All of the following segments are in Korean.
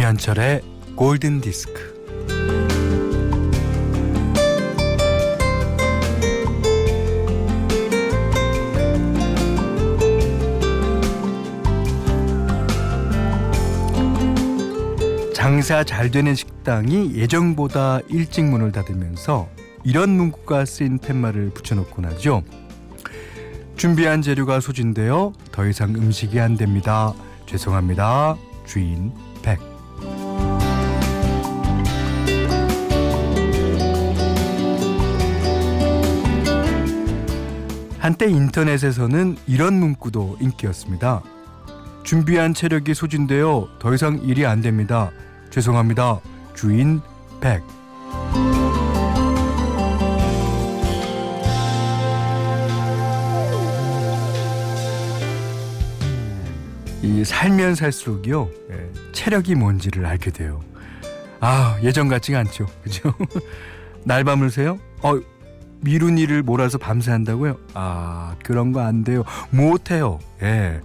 김현철의 골든 디스크. 장사 잘 되는 식당이 예정보다 일찍 문을 닫으면서 이런 문구가 쓰인 팻말을 붙여놓곤 하죠. 준비한 재료가 소진되어 더 이상 음식이 안 됩니다. 죄송합니다. 주인 한때 인터넷에서는 이런 문구도 인기였습니다. 준비한 체력이 소진되어 더 이상 일이 안 됩니다. 죄송합니다. 주인 백. 이 살면 살수록요 예, 체력이 뭔지를 알게 돼요. 아 예전 같지가 않죠, 그죠? 날 밤을 새요? 어 미룬 일을 몰아서 밤새 한다고요? 아 그런 거 안 돼요. 못 해요. 예,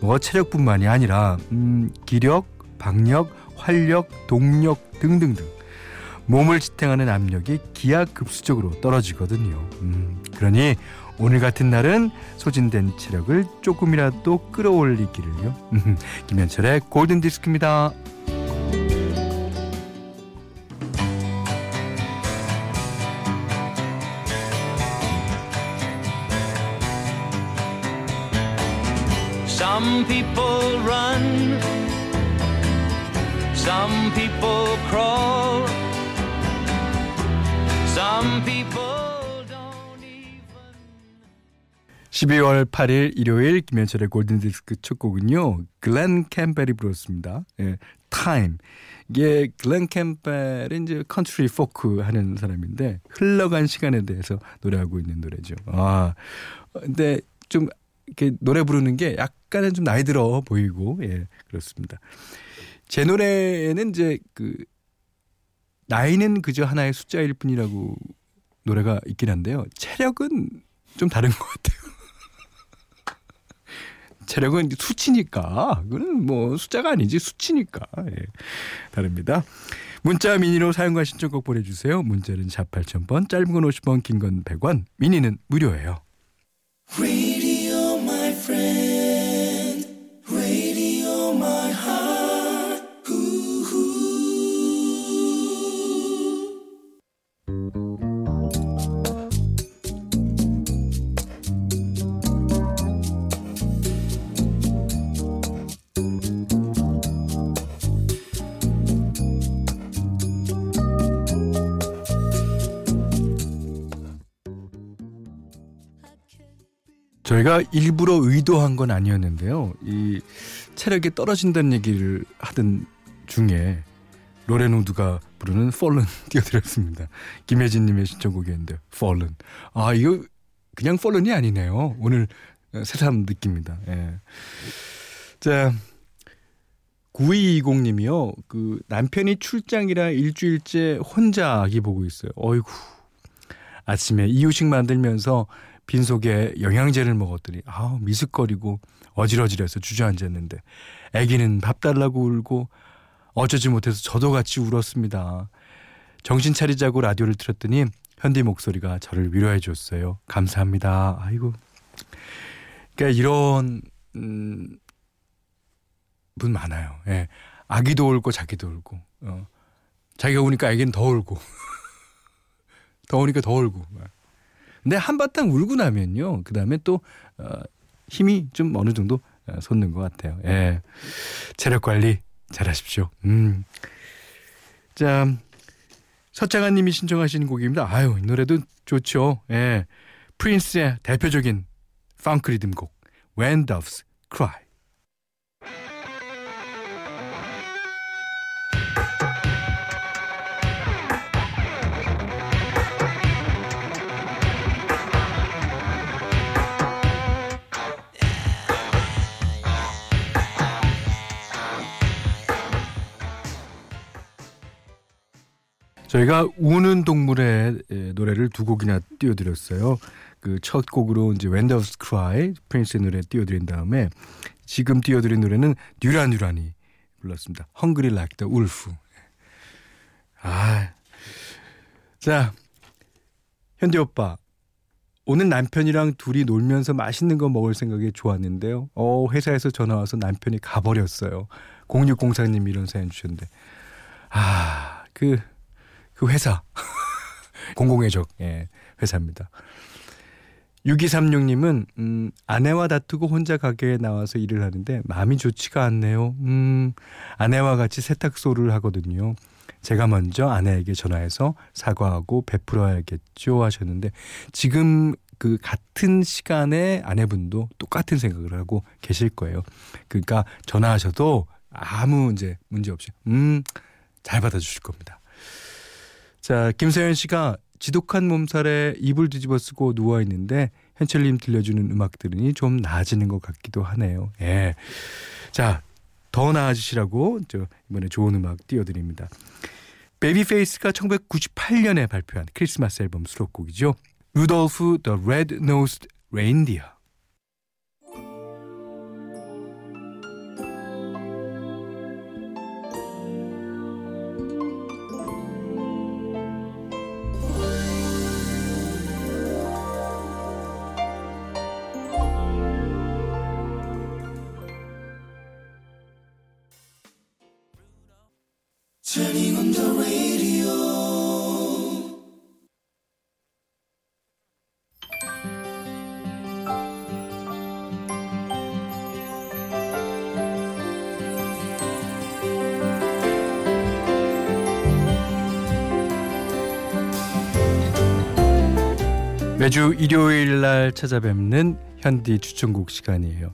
뭐 체력뿐만이 아니라 음, 기력, 박력, 활력, 동력 등등등 몸을 지탱하는 압력이 기하급수적으로 떨어지거든요. 음, 그러니 오늘 같은 날은 소진된 체력을 조금이라도 끌어올리기를요. 김현철의 골든 디스크입니다. Some people run, some people crawl, some people don't even. 12월 8일 일요일 김현철의 골든디스크 첫 곡은요. 글렌 캠벨이 불렀습니다. 예, Time. 이게 글렌 캠벨은 이제 컨트리 포크 하는 사람인데 흘러간 시간에 대해서 노래하고 있는 노래죠. 아, 근데 좀 이렇게 노래 부르는 게 약간은 좀 나이 들어 보이고 예 그렇습니다. 제 노래에는 이제 그 나이는 그저 하나의 숫자일 뿐이라고 노래가 있긴 한데요. 체력은 좀 다른 것 같아요. 체력은 수치니까 그건 뭐 숫자가 아니지 수치니까 예, 다릅니다. 문자 미니로 사용과 신청곡 보내주세요. 문자는 4 8000번 짧은 건 50원 긴 건 100원 미니는 무료예요. 저희가 일부러 의도한 건 아니었는데요. 이 체력이 떨어진다는 얘기를 하던 중에 로렌 우드가 부르는 Fallen 띄워드렸습니다. 김혜진님의 신청곡이었는데 Fallen. 아 이거 그냥 Fallen이 아니네요. 오늘 새삼 느낍니다. 예. 자 9220님이요. 그 남편이 출장이라 일주일째 혼자 아기 보고 있어요. 어이구 아침에 이유식 만들면서 빈속에 영양제를 먹었더니 아우 미숙거리고 어질어질해서 주저앉았는데 아기는 밥 달라고 울고 어쩌지 못해서 저도 같이 울었습니다. 정신 차리자고 라디오를 틀었더니 현디 목소리가 저를 위로해 줬어요. 감사합니다. 아이고. 그러니까 이런 음, 분 많아요. 예. 아기도 울고 자기도 울고. 어. 자기가 우니까 아기는 더 울고. 더 우니까 더 울고. 근데 한바탕 울고 나면요. 그 다음에 또, 어, 힘이 좀 어느 정도 어, 솟는 것 같아요. 예. 체력 관리 잘 하십시오. 음. 자, 서창한 님이 신청하신 곡입니다. 아유, 이 노래도 좋죠. 예. 프린스의 대표적인 펑크 리듬 곡, When Doves Cry. 저희가 우는 동물의 노래를 두 곡이나 띄워드렸어요. 그 첫 곡으로 이제 When Doves Cry 프린스의 노래 띄워드린 다음에 지금 띄워드린 노래는 뉴라뉴라니 불렀습니다. Hungry Like. 아, 자, 현대 오빠. 오늘 남편이랑 둘이 놀면서 맛있는 거 먹을 생각에 좋았는데요. 어, 회사에서 전화 와서 남편이 가버렸어요. 0604님 이런 사연 주셨는데. 아, 그, 그 회사. 공공의 적, 예, 회사입니다. 6236님은, 음, 아내와 다투고 혼자 가게에 나와서 일을 하는데 마음이 좋지가 않네요. 음, 아내와 같이 세탁소를 하거든요. 제가 먼저 아내에게 전화해서 사과하고 베풀어야겠죠 하셨는데 지금 그 같은 시간에 아내분도 똑같은 생각을 하고 계실 거예요. 그러니까 전화하셔도 아무 이제 문제 없이 음 잘 받아주실 겁니다. 자 김세현 씨가 지독한 몸살에 이불 뒤집어 쓰고 누워 있는데 현철님 들려주는 음악 들으니 좀 나아지는 것 같기도 하네요. 예. 자, 더 나아지시라고 저 이번에 좋은 음악 띄워드립니다. 베이비페이스가 1998년에 발표한 크리스마스 앨범 수록곡이죠. Rudolph The Red-Nosed Reindeer. 매주 일요일 날 찾아뵙는 현디 추천곡 시간이에요.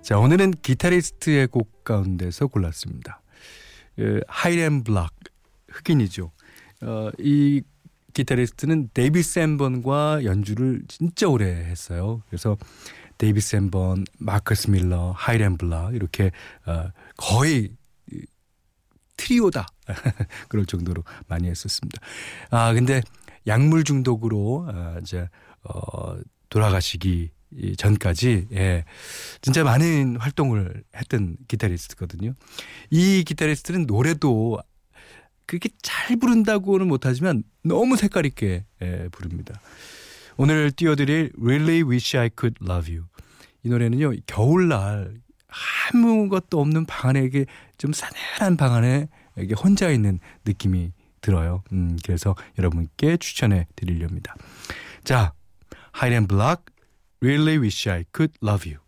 자, 오늘은 기타리스트의 곡 가운데서 골랐습니다. 그, 하이렘 블락, 흑인이죠. 어, 이 기타리스트는 데이비 샌번과 연주를 진짜 오래 했어요. 그래서 데이비 샌번, 마커스 밀러, 하이렘 블락 이렇게 어, 거의 트리오다 그럴 정도로 많이 했었습니다. 아 근데 약물 중독으로 어, 이제 어 돌아가시기 전까지 예 진짜 많은 활동을 했던 기타리스트거든요. 이 기타리스트는 노래도 그렇게 잘 부른다고는 못하지만 너무 색깔 있게 예, 부릅니다. 오늘 띄워드릴 Really Wish I Could Love You 이 노래는요 겨울날 아무것도 없는 방 안에 이게 좀 싸늘한 방 안에 이게 혼자 있는 느낌이 들어요. 음, 그래서 여러분께 추천해 드리렵니다. 자, 하이렌 블락, Really Wish I Could Love You.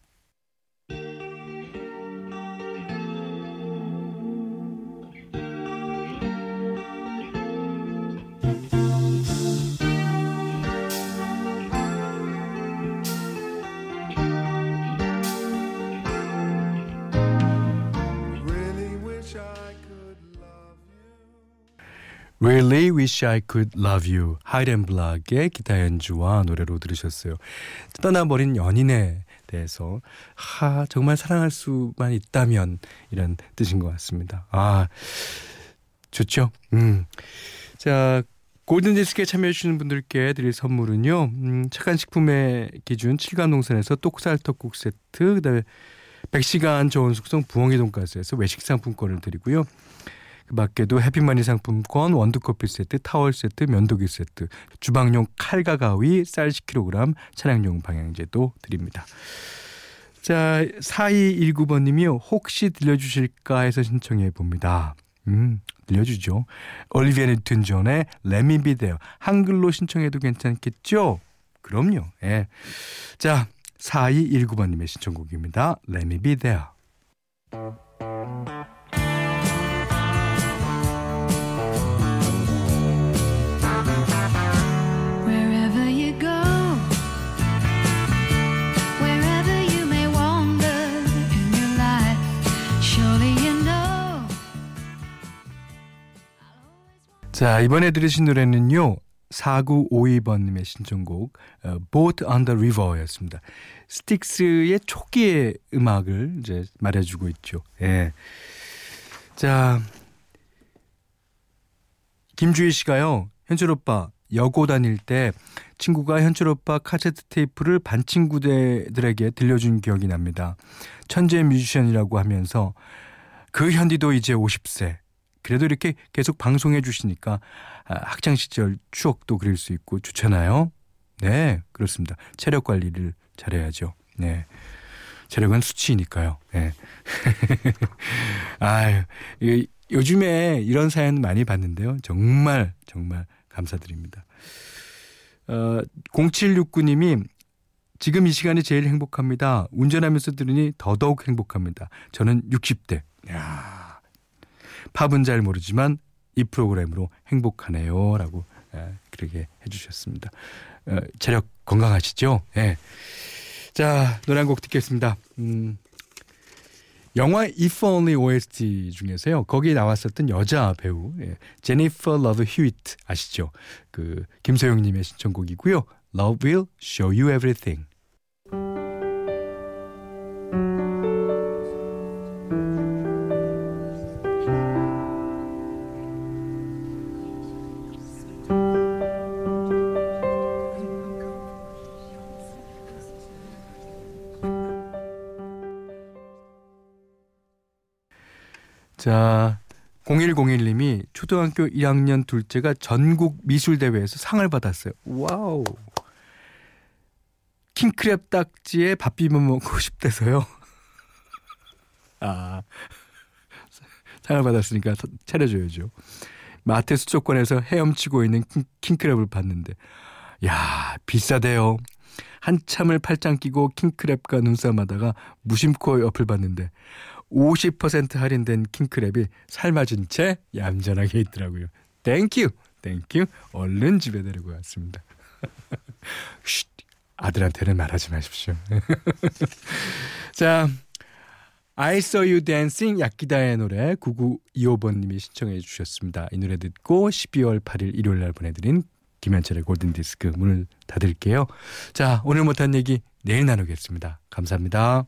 Really Wish I Could Love You 하이렌블락의 기타 연주와 노래로 들으셨어요. 떠나버린 연인에 대해서 하 정말 사랑할 수만 있다면 이런 뜻인 것 같습니다. 아 좋죠. 음. 자 골든디스크에 참여해주시는 분들께 드릴 선물은요. 음, 착한 식품의 기준 7간 농산에서 똑살떡국 세트 그다음에 100시간 좋은 숙성 부엉이 돈가스에서 외식 상품권을 드리고요. 그 밖에도 해피마니 상품권, 원두커피 세트, 타월 세트, 면도기 세트, 주방용 칼과 가위, 쌀 10kg, 차량용 방향제도 드립니다. 자, 4219번 님이요. 혹시 들려주실까 해서 신청해 봅니다. 음, 들려주죠. 올리비아 뉴튼 존의 Let Me Be There요. 한글로 신청해도 괜찮겠죠? 그럼요. 예. 자, 4219번님의 신청곡입니다. Let Me Be There요. 자, 이번에 들으신 노래는요. 4952번님의 신청곡 어, Boat on the River였습니다. 스틱스의 초기의 음악을 이제 말해주고 있죠. 예. 자, 김주희 씨가요. 현철 오빠 여고 다닐 때 친구가 현철 오빠 카세트 테이프를 반 친구들에게 들려준 기억이 납니다. 천재 뮤지션이라고 하면서 그 현디도 이제 50세. 그래도 이렇게 계속 방송해 주시니까 아, 학창 시절 추억도 그릴 수 있고 좋잖아요. 네, 그렇습니다. 체력 관리를 잘해야죠. 네. 체력은 수치니까요. 네. 아유, 요즘에 이런 사연 많이 봤는데요. 정말, 정말 감사드립니다. 어, 0769님이 지금 이 시간이 제일 행복합니다. 운전하면서 들으니 더더욱 행복합니다. 저는 60대. 야 팝은 잘 모르지만 이 프로그램으로 행복하네요. 라고 예, 그렇게 해주셨습니다. 어, 체력 건강하시죠? 예. 자, 노래 한 곡 듣겠습니다. 음, 영화 If Only OST 중에서요. 거기에 나왔었던 여자 배우 예, 제니퍼 러브 휴이트 아시죠? 그 김소영 님의 신청곡이고요. Love will show you everything. 자, 0101님이 초등학교 1학년 둘째가 전국 미술대회에서 상을 받았어요. Wow. 킹크랩 딱지에 밥 비벼 먹고 싶대서요. 아, 상을 받았으니까 차려줘야죠. 마트 수족관에서 헤엄치고 있는 킹, 크랩을 봤는데, 야 비싸대요. 한참을 팔짱 끼고 킹크랩과 눈싸움하다가 무심코 옆을 봤는데 50% 할인된 킹크랩이 삶아진 채 얌전하게 있더라고요. Thank you, thank you. 얼른 집에 데리고 왔습니다. 쉿, 아들한테는 말하지 마십시오. 자, I Saw You Dancing 야키다의 노래 9925번님이 신청해 주셨습니다. 이 노래 듣고 12월 8일 일요일 날 보내드린 김현철의 골든디스크 문을 닫을게요. 자, 오늘 못한 얘기 내일 나누겠습니다. 감사합니다.